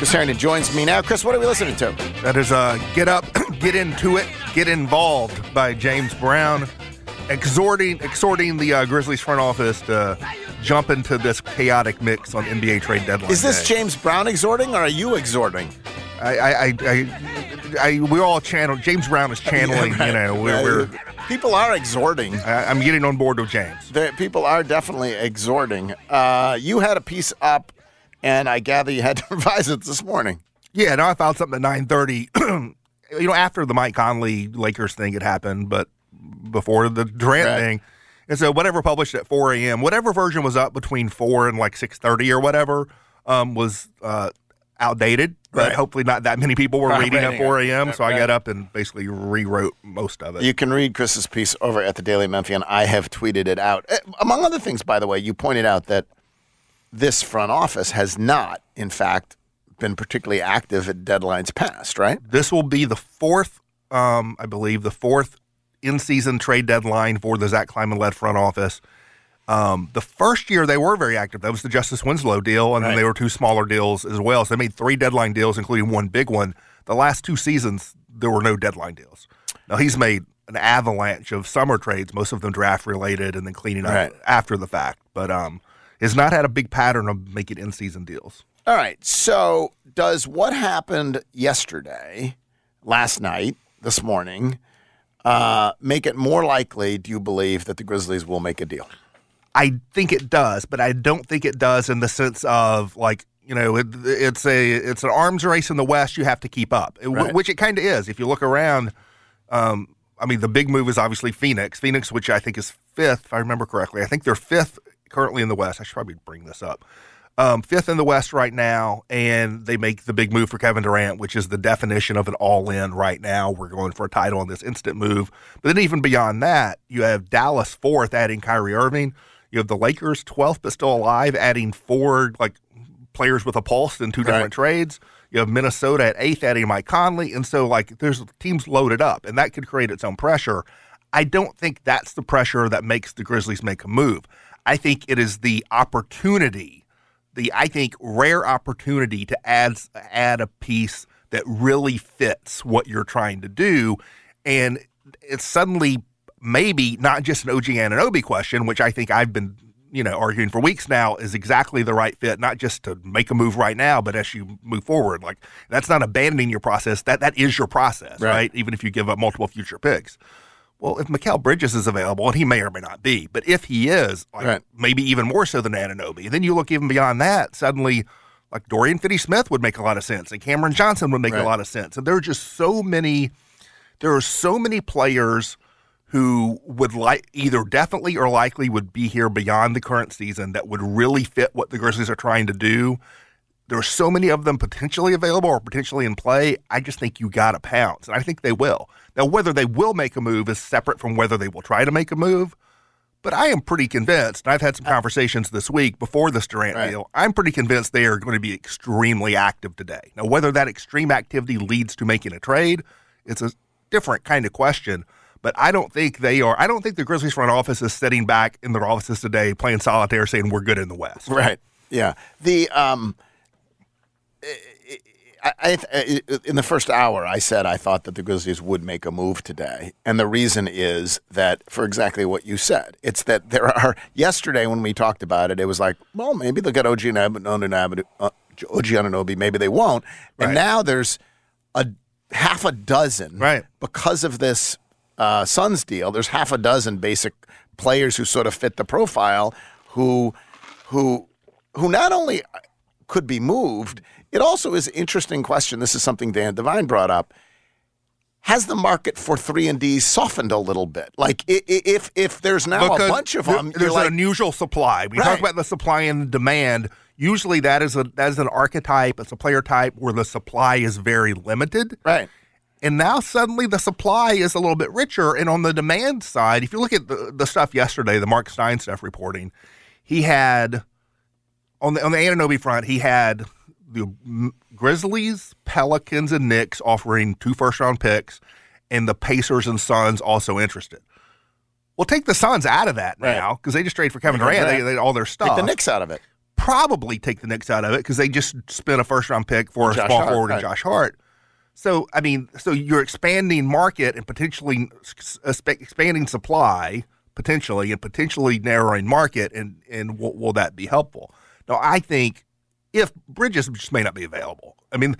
Chris Harrington joins me now. Chris, what are we listening to? That is uh, Get Up, Get Into It, Get Involved by James Brown, exhorting exhorting the uh, Grizzlies front office to jump into this chaotic mix on NBA trade deadline. Is this day. James Brown exhorting or are you exhorting? I, I, I, I, I, we're all channel. James Brown is channeling. You know, we're, we're people are exhorting. I, I'm getting on board with James. The, people are definitely exhorting. Uh, you had a piece up, and I gather you had to revise it this morning. Yeah, no, I found something at 9:30. you know, after the Mike Conley Lakers thing had happened, but before the Durant Right. thing. And so whatever published at 4 a.m., whatever version was up between 4 and like 6:30 or whatever, um, was uh, outdated. But Right. hopefully not that many people were Right, reading at reading 4 a.m. So I got up and basically rewrote most of it. You can read Chris's piece over at the Daily Memphian. I have tweeted it out. Eh, Among other things, by the way, you pointed out that this front office has not, in fact, been particularly active at deadlines past, right? this will be the fourth, um, I believe, the fourth in-season trade deadline for the Zach Kleiman-led front office. Um, the first year they were very active. That was the Justice Winslow deal, and Right. then they were two smaller deals as well. So they made three deadline deals, including one big one. The last two seasons, there were no deadline deals. Now he's made an avalanche of summer trades, most of them draft related, and then cleaning up Right. after the fact. But um, has not had a big pattern of making in-season deals. All right. So, does what happened yesterday, last night, this morning, uh, make it more likely, do you believe, that the Grizzlies will make a deal? I think it does, but I don't think it does in the sense of like you know it, it's a it's an arms race in the West. You have to keep up, Right. which it kind of is. If you look around, um, I mean, the big move is obviously Phoenix. Phoenix, which I think is fifth, if I remember correctly. I think they're fifth currently in the West. I should probably bring this up. Um, fifth in the West right now, and they make the big move for Kevin Durant, which is the definition of an all-in right now. We're going for a title on this instant move. But then even beyond that, you have Dallas fourth, adding Kyrie Irving. You have the Lakers 12th but still alive, adding four like players with a pulse in two different Right. trades. You have Minnesota at eighth, adding Mike Conley, and so like there's teams loaded up, and that could create its own pressure. I don't think that's the pressure that makes the Grizzlies make a move. I think it is the opportunity, the I think rare opportunity to add add a piece that really fits what you're trying to do, and it's suddenly maybe not just an OG Anunoby question, which I think I've been you know arguing for weeks now is exactly the right fit, not just to make a move right now, but as you move forward. Like that's not abandoning your process. That that is your process, Right. right? Even if you give up multiple future picks. Well, if Mikal Bridges is available, and he may or may not be, but if he is, like, Right. maybe even more so than Anunoby, then you look even beyond that, suddenly, like Dorian Finney Smith would make a lot of sense, and Cameron Johnson would make Right. a lot of sense. And there are just so many, there are so many players who would like either definitely or likely would be here beyond the current season that would really fit what the Grizzlies are trying to do. There are so many of them potentially available or potentially in play. I just think you got to pounce, and I think they will. Now, whether they will make a move is separate from whether they will try to make a move. But I am pretty convinced, and I've had some conversations this week before this Durant Right. deal. I'm pretty convinced they are going to be extremely active today. Now, whether that extreme activity leads to making a trade, it's a different kind of question. But I don't think they are. I don't think the Grizzlies front office is sitting back in their offices today playing solitaire, saying we're good in the West. Right. Yeah. The um, I, I, in the first hour, I said I thought that the Grizzlies would make a move today, and the reason is that for exactly what you said. It's that there are yesterday when we talked about it, it was like, well, maybe they'll get OG Anunoby, uh, OG Anunoby, maybe they won't. And now there's a half a dozen, Right. Because of this uh, Suns deal, there's half a dozen basic players who sort of fit the profile, who, who, who not only could be moved. It also is an interesting question. This is something Dan Devine brought up. Has the market for three and Ds softened a little bit? Like if if there's now a bunch of them, There's like, an unusual supply. We Right. talk about the supply and demand. Usually, that is a that is an archetype. It's a player type where the supply is very limited. right. And now suddenly the supply is a little bit richer. And on the demand side, if you look at the, the stuff yesterday, the Mark Stein stuff reporting, he had on the on the Anunoby front, he had the Grizzlies, Pelicans, and Knicks offering two first round picks, and the Pacers and Suns also interested. Well, take the Suns out of that Right. now because they just traded for Kevin Durant. They, they all their stuff. Take the Knicks out of it. Probably take the Knicks out of it because they just spent a first round pick for a small Hart, forward right. and Josh Hart. So I mean, so you're expanding market and potentially uh, s- expanding supply potentially and potentially narrowing market, and and will, will that be helpful? Now, I think if Bridges just may not be available. I mean,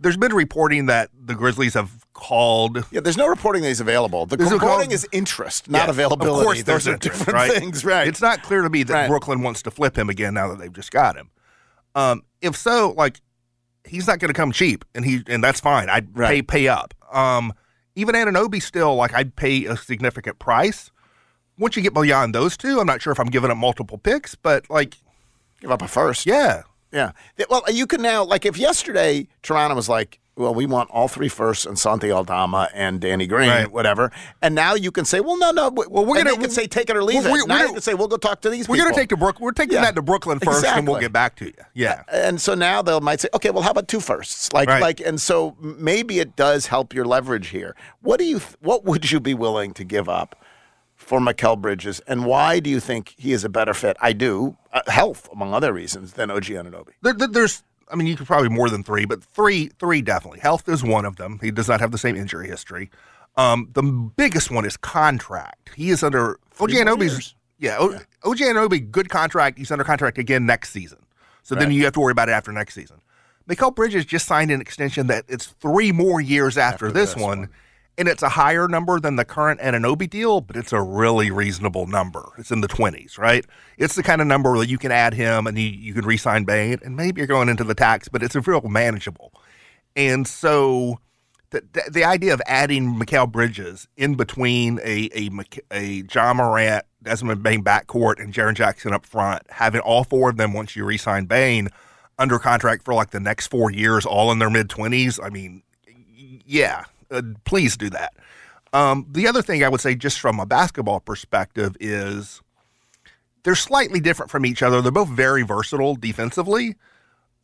there's been reporting that the Grizzlies have called. Yeah, there's no reporting that he's available. The There's reporting is interest, not Yeah, availability. Of course, there's interest, different right? things, right? It's not clear to me that Right. Brooklyn wants to flip him again now that they've just got him. Um, if so, like he's not going to come cheap, and he and that's fine. I'd pay pay up. Um, even Anunoby still like I'd pay a significant price. Once you get beyond those two, I'm not sure if I'm giving up multiple picks, but like Give up a first. yeah, Yeah. Well, you can now, like, if yesterday Toronto was like, well, we want all three firsts and Santi Aldama and Danny Green, Right. whatever. And now you can say, well, no, no. Well, we're they can say take it or leave it. we're now you can say we'll go talk to these we're people. gonna take to Brook. We're taking Yeah. that to Brooklyn first, and we'll get back to you. Yeah, and so now they might say, okay, well, how about two firsts? Like, Right. like, and so maybe it does help your leverage here. What do you? Th- what would you be willing to give up for Mikal Bridges, and why do you think he is a better fit? I do uh, health among other reasons than OG Anunoby. There, there- there's, I mean, you could probably more than three, but three, three definitely. Health is one of them. He does not have the same injury history. Um, the biggest one is contract. He is under OG Three more Anobi's. Yeah, O- OG Anobi, good contract. He's under contract again next season. So then you have to worry about it after next season. Mikal Bridges just signed an extension that it's three more years after, After this, this one, one. And it's a higher number than the current Anunoby deal, but it's a really reasonable number. It's in the twenties, right? It's the kind of number that you can add him and you, you can re-sign Bane, and maybe you're going into the tax, but it's a real manageable. And so the, the, the idea of adding Mikal Bridges in between a a, a Ja Morant, Desmond Bane backcourt, and Jaren Jackson up front, having all four of them once you re-sign Bane under contract for like the next four years, all in their mid twenties. I mean, yeah, uh, please do that. Um, the other thing I would say, just from a basketball perspective, is they're slightly different from each other. They're both very versatile defensively,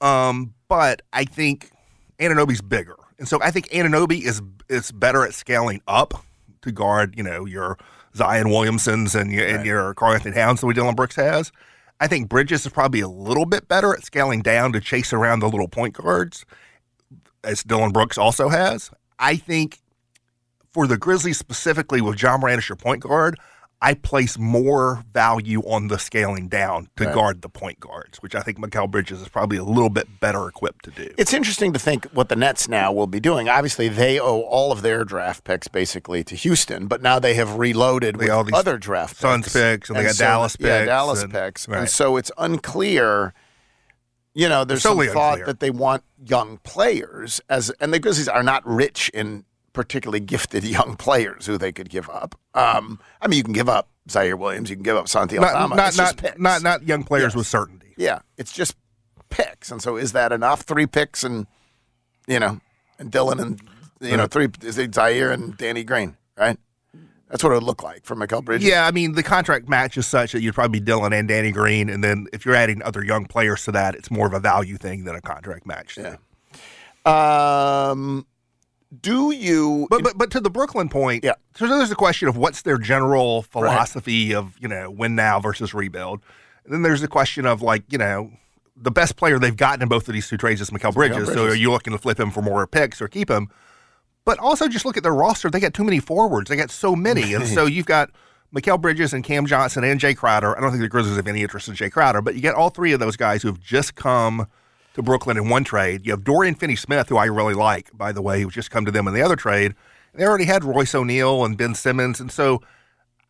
um, but I think Anunoby's bigger, and so I think Anunoby is is better at scaling up to guard, you know, your Zion Williamsons and your and your Karl-Anthony Towns the way Dillon Brooks has. I think Bridges is probably a little bit better at scaling down to chase around the little point guards, as Dillon Brooks also has. I think for the Grizzlies specifically with Ja Morant as your point guard, I place more value on the scaling down to Right. guard the point guards, which I think Mikal Bridges is probably a little bit better equipped to do. It's interesting to think what the Nets now will be doing. Obviously, they owe all of their draft picks basically to Houston, but now they have reloaded They with other draft Suns picks. picks, and they got so- Dallas Yeah, picks, Dallas and- picks. And right. so it's unclear. You know, there's some thought unclear. that they want young players as, and the Grizzlies are not rich in particularly gifted young players who they could give up. Um, I mean, you can give up Ziaire Williams, you can give up Santi Not Aldama. not not, not not young players Yes. with certainty. Yeah, it's just picks, and so is that enough? Three picks, and you know, and Dillon, and you know, three is it Ziaire and Danny Green, right? That's what it would look like for Mikal Bridges. Yeah, I mean the contract match is such that you'd probably be Dillon and Danny Green, and then if you're adding other young players to that, it's more of a value thing than a contract match. thing. Yeah. Um, do you? But but but to the Brooklyn point, Yeah. So there's a question of what's their general philosophy of you know win now versus rebuild, and then there's the question of like you know the best player they've gotten in both of these two trades is Mikal Bridges. So are you looking to flip him for more picks or keep him? But also just look at their roster; they got too many forwards. They got so many, and so you've got. Mikal Bridges and Cam Johnson and Jay Crowder. I don't think the Grizzlies have any interest in Jay Crowder, but you get all three of those guys who have just come to Brooklyn in one trade. You have Dorian Finney Smith, who I really like, by the way, who's just come to them in the other trade. They already had Royce O'Neale and Ben Simmons. And so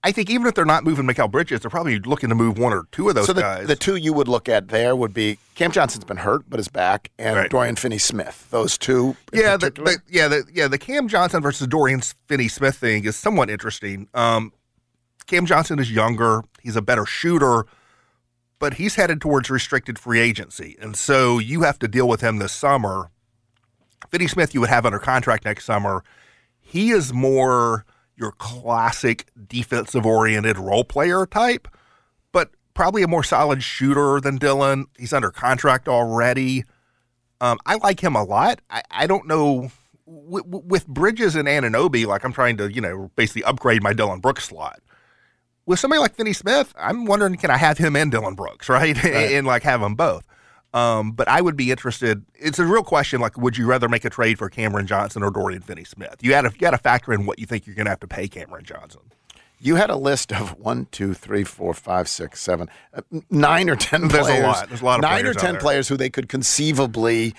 I think even if they're not moving Mikal Bridges, they're probably looking to move one or two of those so the, guys. the two you would look at there would be Cam Johnson's been hurt but is back, and Right. Dorian Finney-Smith. Those two, yeah, the, the, yeah, the, yeah. The Cam Johnson versus Dorian Finney Smith thing is somewhat interesting. Um, Cam Johnson is younger; he's a better shooter, but he's headed towards restricted free agency, and so you have to deal with him this summer. Finney Smith, you would have under contract next summer. He is more your classic defensive-oriented role player type, but probably a more solid shooter than Dillon. He's under contract already. Um, I like him a lot. I, I don't know with, with Bridges and Anunoby, like I'm trying to, you know, basically upgrade my Dillon Brooks slot. With somebody like Finney Smith, I'm wondering can I have him and Dillon Brooks, right? and, like have them both. Um, but I would be interested. It's a real question. Like, would you rather make a trade for Cameron Johnson or Dorian Finney Smith? You got to you got to factor in what you think you're going to have to pay Cameron Johnson. You had a list of one, two, three, four, five, six, seven, uh, nine or ten There's a lot. There's a lot of nine players or ten players who they could conceivably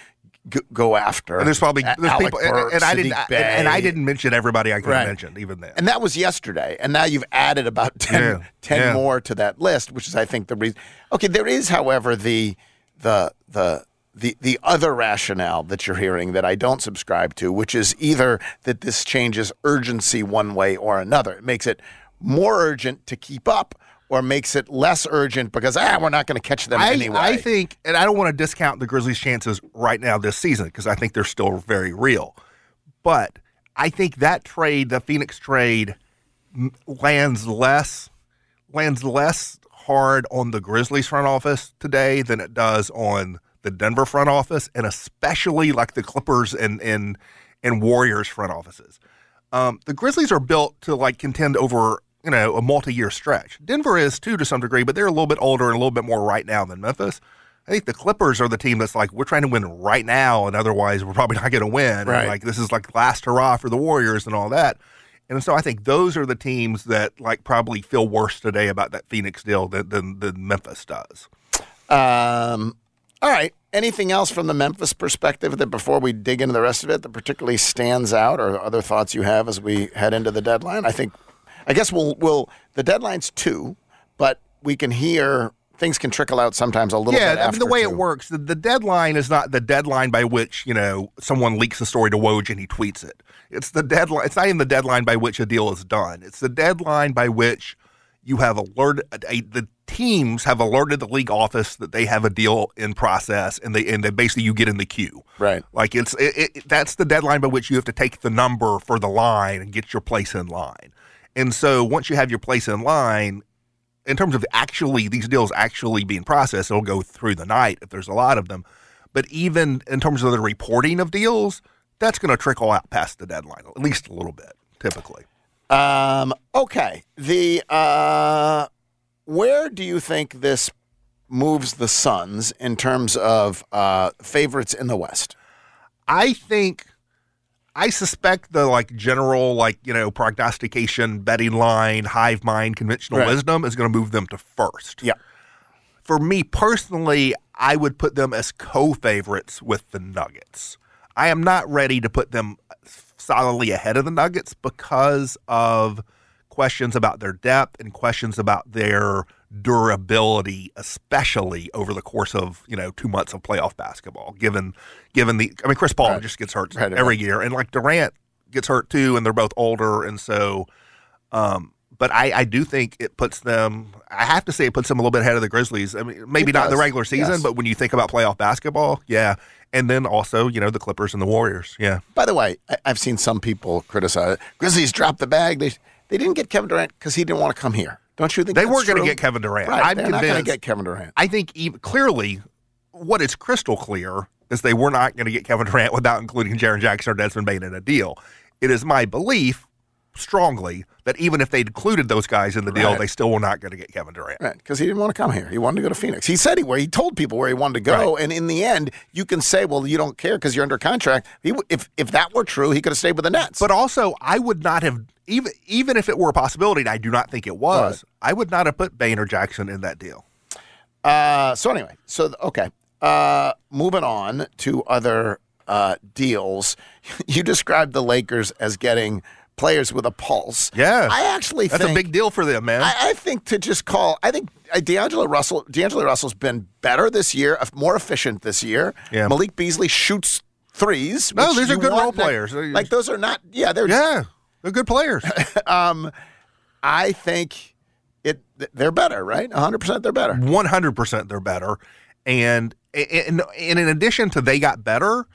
g- go after. And there's probably there's Alec people, and- and I didn't, and, and I didn't mention everybody I could Right. have mentioned even then. And that was yesterday. And now you've added about 10, Yeah. 10 Yeah. more to that list, which is, I think, the reason. Okay, there is, however, the the the the the other rationale that you're hearing that I don't subscribe to, which is either that this changes urgency one way or another. It makes it more urgent to keep up, or makes it less urgent because ah, we're not going to catch them I, anyway. I think, and I don't want to discount the Grizzlies' chances right now this season because I think they're still very real. But I think that trade, the Phoenix trade, lands less lands less hard on the Grizzlies front office today than it does on the Denver front office, and especially like the Clippers and and and Warriors front offices. Um, the Grizzlies are built to like contend over you know a multi-year stretch. Denver is too to some degree, but they're a little bit older and a little bit more right now than Memphis. I think the Clippers are the team that's like we're trying to win right now, and otherwise we're probably not going to win. And, Right. like this is like last hurrah for the Warriors and all that. And so I think those are the teams that like probably feel worse today about that Phoenix deal than than, than Memphis does. Um, all right. Anything else from the Memphis perspective that before we dig into the rest of it that particularly stands out, or other thoughts you have as we head into the deadline? I think, I guess we'll we'll the deadline's two, but we can hear things can trickle out sometimes a little yeah, bit. Yeah, I mean, the way two. it works, the, the deadline is not the deadline by which you know someone leaks a story to Woj and he tweets it. It's the deadline. It's not even the deadline by which a deal is done. It's the deadline by which you have alerted a, the teams have alerted the league office that they have a deal in process, and they and they basically you get in the queue. Right. Like it's it, it, that's the deadline by which you have to take the number for the line and get your place in line. And so once you have your place in line, in terms of actually these deals actually being processed, it'll go through the night if there's a lot of them. But even in terms of the reporting of deals, that's going to trickle out past the deadline, at least a little bit, typically. Um, okay. The uh, where do you think this moves the Suns in terms of uh, favorites in the West? I think, I suspect the like general like you know prognostication betting line, hive mind, conventional Right. wisdom is going to move them to first. Yeah. For me personally, I would put them as co-favorites with the Nuggets. I am not ready to put them uh, solidly ahead of the Nuggets because of questions about their depth and questions about their durability, especially over the course of you know two months of playoff basketball. Given given the, I mean, Chris Paul Right. just gets hurt Right, every year, and like Durant gets hurt too, and they're both older, and so. Um, but I, I do think it puts them. I have to say it puts them a little bit ahead of the Grizzlies. I mean, maybe It not in the regular season, yes. but when you think about playoff basketball, yeah. And then also, you know, the Clippers and the Warriors, yeah. By the way, I, I've seen some people criticize. Grizzlies dropped the bag. They they didn't get Kevin Durant because he didn't want to come here. Don't you think They weren't going to get Kevin Durant. Right, I'm they're not going to convinced. get Kevin Durant. I think even clearly, what is crystal clear is they were not going to get Kevin Durant without including Jaren Jackson or Desmond Bane in a deal. It is my belief, strongly, that even if they included those guys in the deal, Right. they still were not going to get Kevin Durant. Right, because he didn't want to come here. He wanted to go to Phoenix. He said he where he told people where he wanted to go, Right. and in the end, you can say, "Well, you don't care because you're under contract." He, if if that were true, he could have stayed with the Nets. But also, I would not have even even if it were a possibility, and I do not think it was. I would not have put Bane or Jackson in that deal. Uh, so anyway, so okay, uh, moving on to other uh, deals, you described the Lakers as getting players with a pulse. Yeah. I actually That's think a big deal for them, man. I, I think to just call, I think uh, D'Angelo Russell, D'Angelo Russell's been better this year, uh, more efficient this year. Yeah. Malik Beasley shoots threes. No, these are good role players. Like those are not. Yeah, they're. yeah, they're good players. um, I think it. They're better, right? 100. percent They're better. 100% they're better. And, and, and in addition to they got better,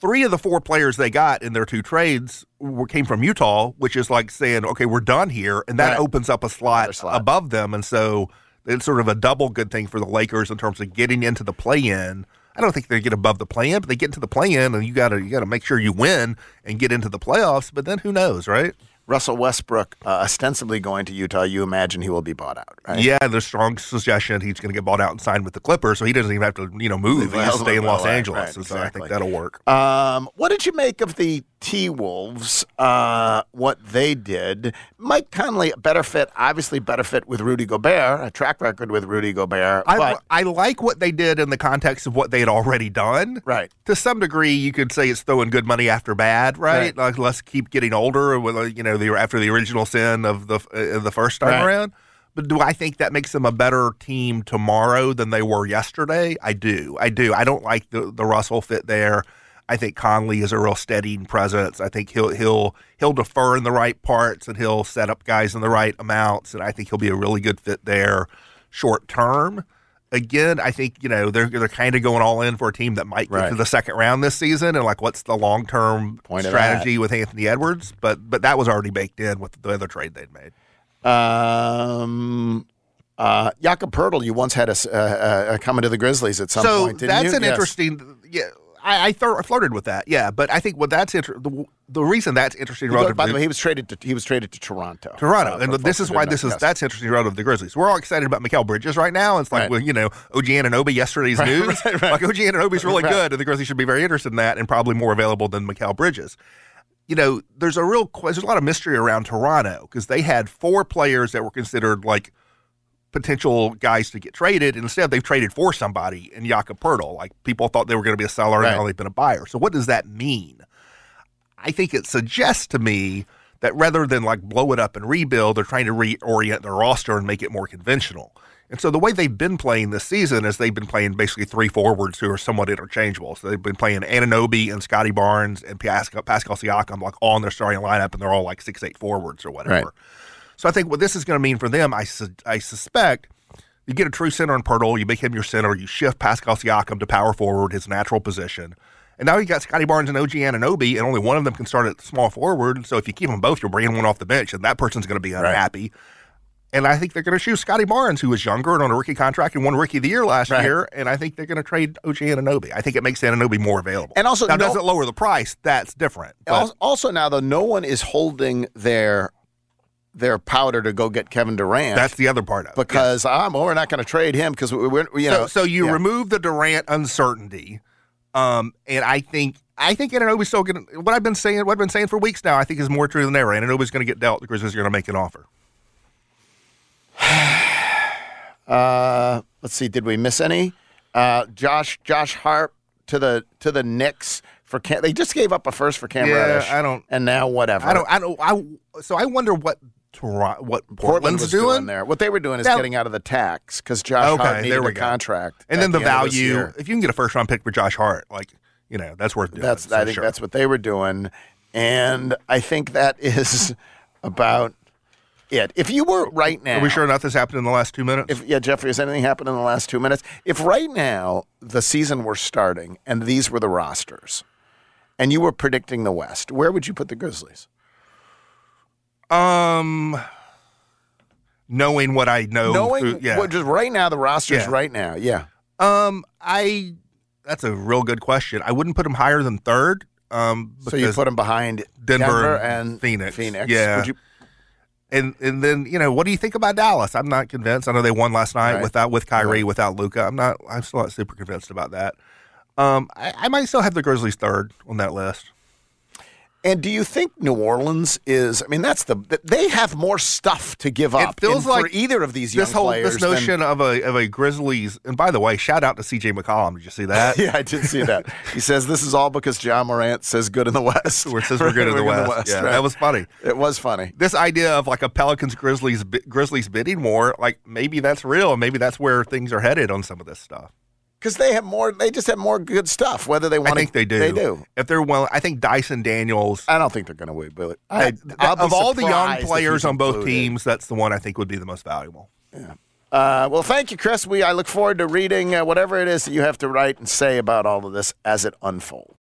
three of the four players they got in their two trades were, came from Utah, which is like saying, okay, we're done here. And that Right. opens up a slot, slot. above them. And so it's sort of a double good thing for the Lakers in terms of getting into the play in. I don't think they get above the play in, but they get into the play in and you gotta you gotta make sure you win and get into the playoffs. But then who knows, right? Russell Westbrook, uh, ostensibly going to Utah. You imagine he will be bought out, right? Yeah, there's strong suggestion he's going to get bought out and signed with the Clippers, so he doesn't even have to, you know, move. He'll stay in Los Angeles. right, so I think that'll work. Um, what did you make of the T Wolves? Uh, what they did? Mike Conley, better fit, obviously better fit with Rudy Gobert, a track record with Rudy Gobert. I, I like what they did in the context of what they had already done. right, To some degree, you could say it's throwing good money after bad, right? Right. Like let's keep getting older, with uh, you know, the after the original sin of the uh, the first time Right. around. But do I think that makes them a better team tomorrow than they were yesterday? I do. I do. I don't like the the Russell fit there. I think Conley is a real steadying presence. I think he'll he'll he'll defer in the right parts and he'll set up guys in the right amounts, and I think he'll be a really good fit there short term. Again, I think you know they're they're kind of going all in for a team that might get Right. to the second round this season, and like what's the long term strategy with Anthony Edwards? But but that was already baked in with the other trade they'd made. um, uh, Jakob Poeltl, you once had a, uh, uh, coming to the Grizzlies at some so point. Didn't that's you? an Yes. interesting. Yeah, I, I thir- flirted with that. Yeah, but I think what that's inter- the, the reason that's interesting. By relative the way, he was traded to he was traded to Toronto. Toronto, Uh, and this is why this is that's interesting relative to the Grizzlies. We're all excited about Mikal Bridges right now. It's like Right. well, you know OG Anunoby yesterday's Right, news. right, right. Like OG Anunoby's really Right. good, and the Grizzlies should be very interested in that, and probably more available than Mikal Bridges. You know, there's a real there's a lot of mystery around Toronto because they had four players that were considered like potential guys to get traded, and instead they've traded for somebody in Jakob Poeltl. Like people thought they were going to be a seller, Right. and now they've been a buyer. So what does that mean? I think it suggests to me that rather than like blow it up and rebuild, they're trying to reorient their roster and make it more conventional. And so the way they've been playing this season is they've been playing basically three forwards who are somewhat interchangeable. So they've been playing Anunoby and Scottie Barnes and Pascal, Pascal Siakam like all in their starting lineup, and they're all like six eight forwards or whatever. Right. So I think what this is going to mean for them, I su- I suspect, you get a true center in Poeltl, you make him your center, you shift Pascal Siakam to power forward, his natural position. And now you got Scottie Barnes and OG Anunoby, and only one of them can start at small forward. So if you keep them both, you're bringing one off the bench, and that person's going to be unhappy. And I think they're going to choose Scottie Barnes, who was younger and on a rookie contract and won Rookie of the Year last Right. year. And I think they're going to trade OG Anunoby. I think it makes Anunoby more available. And also now, no- does it lower the price? That's different. But Also, now though, no one is holding their their powder to go get Kevin Durant. that's the other part of it. because well, we're not going to trade him because we're, you know. so, so you yeah. remove the Durant uncertainty, um, and I think I think Anunoby's still going to. What I've been saying, what I've been saying for weeks now, I think is more true than ever. Anunoby's going to get dealt. The Grizzlies are going to make an offer. Uh, let's see. Did we miss any? Uh, Josh Josh Hart to the to the Knicks for Cam. They just gave up a first for Cam Yeah, Reddish. I don't- And now whatever. I don't. I don't. I so I wonder what Toronto, what Portland Portland's was doing. there. What they were doing is getting out of the tax because Josh Okay, Hart needed a go. contract. and then the, this value, if you can get a first round pick for Josh Hart, like you know, that's worth doing. That's So I think sure. that's what they were doing, and I think that is about it. If you were right now, Are we sure nothing's happened in the last two minutes? If yeah, Jeffrey, has anything happened in the last two minutes? If right now the season were starting and these were the rosters, and you were predicting the West, where would you put the Grizzlies? Um, knowing what I know, Knowing through- yeah. what just right now the rosters Yeah. right now, yeah. Um, I that's a real good question. I wouldn't put him higher than third. Um, So you put them behind Denver and, and Phoenix. Phoenix, Yeah. You, and and then you know what do you think about Dallas? I'm not convinced. I know they won last night Right. without with Kyrie, Right. without Luka. I'm not. I'm still not super convinced about that. Um, I, I might still have the Grizzlies third on that list. And do you think New Orleans is? I mean, that's the they have more stuff to give up. It feels like for either of these young this whole players. this than- notion of a of a Grizzlies. And by the way, shout out to C.J. McCollum. Did you see that? yeah, I did see that. he says this is all because Ja Morant says good in the West. Where says we're good in the West. yeah, right? that was funny. It was funny. This idea of like a Pelicans Grizzlies Grizzlies bidding war, like maybe that's real. Maybe that's where things are headed on some of this stuff. Because they have more, they just have more good stuff. Whether they want, I think they do. They do. If they're well, I think Dyson Daniels. I don't think they're going to win, but I, be of all the young players on both teams, that's the one I think would be the most valuable. Uh, well, thank you, Chris. We I look forward to reading uh, whatever it is that you have to write and say about all of this as it unfolds.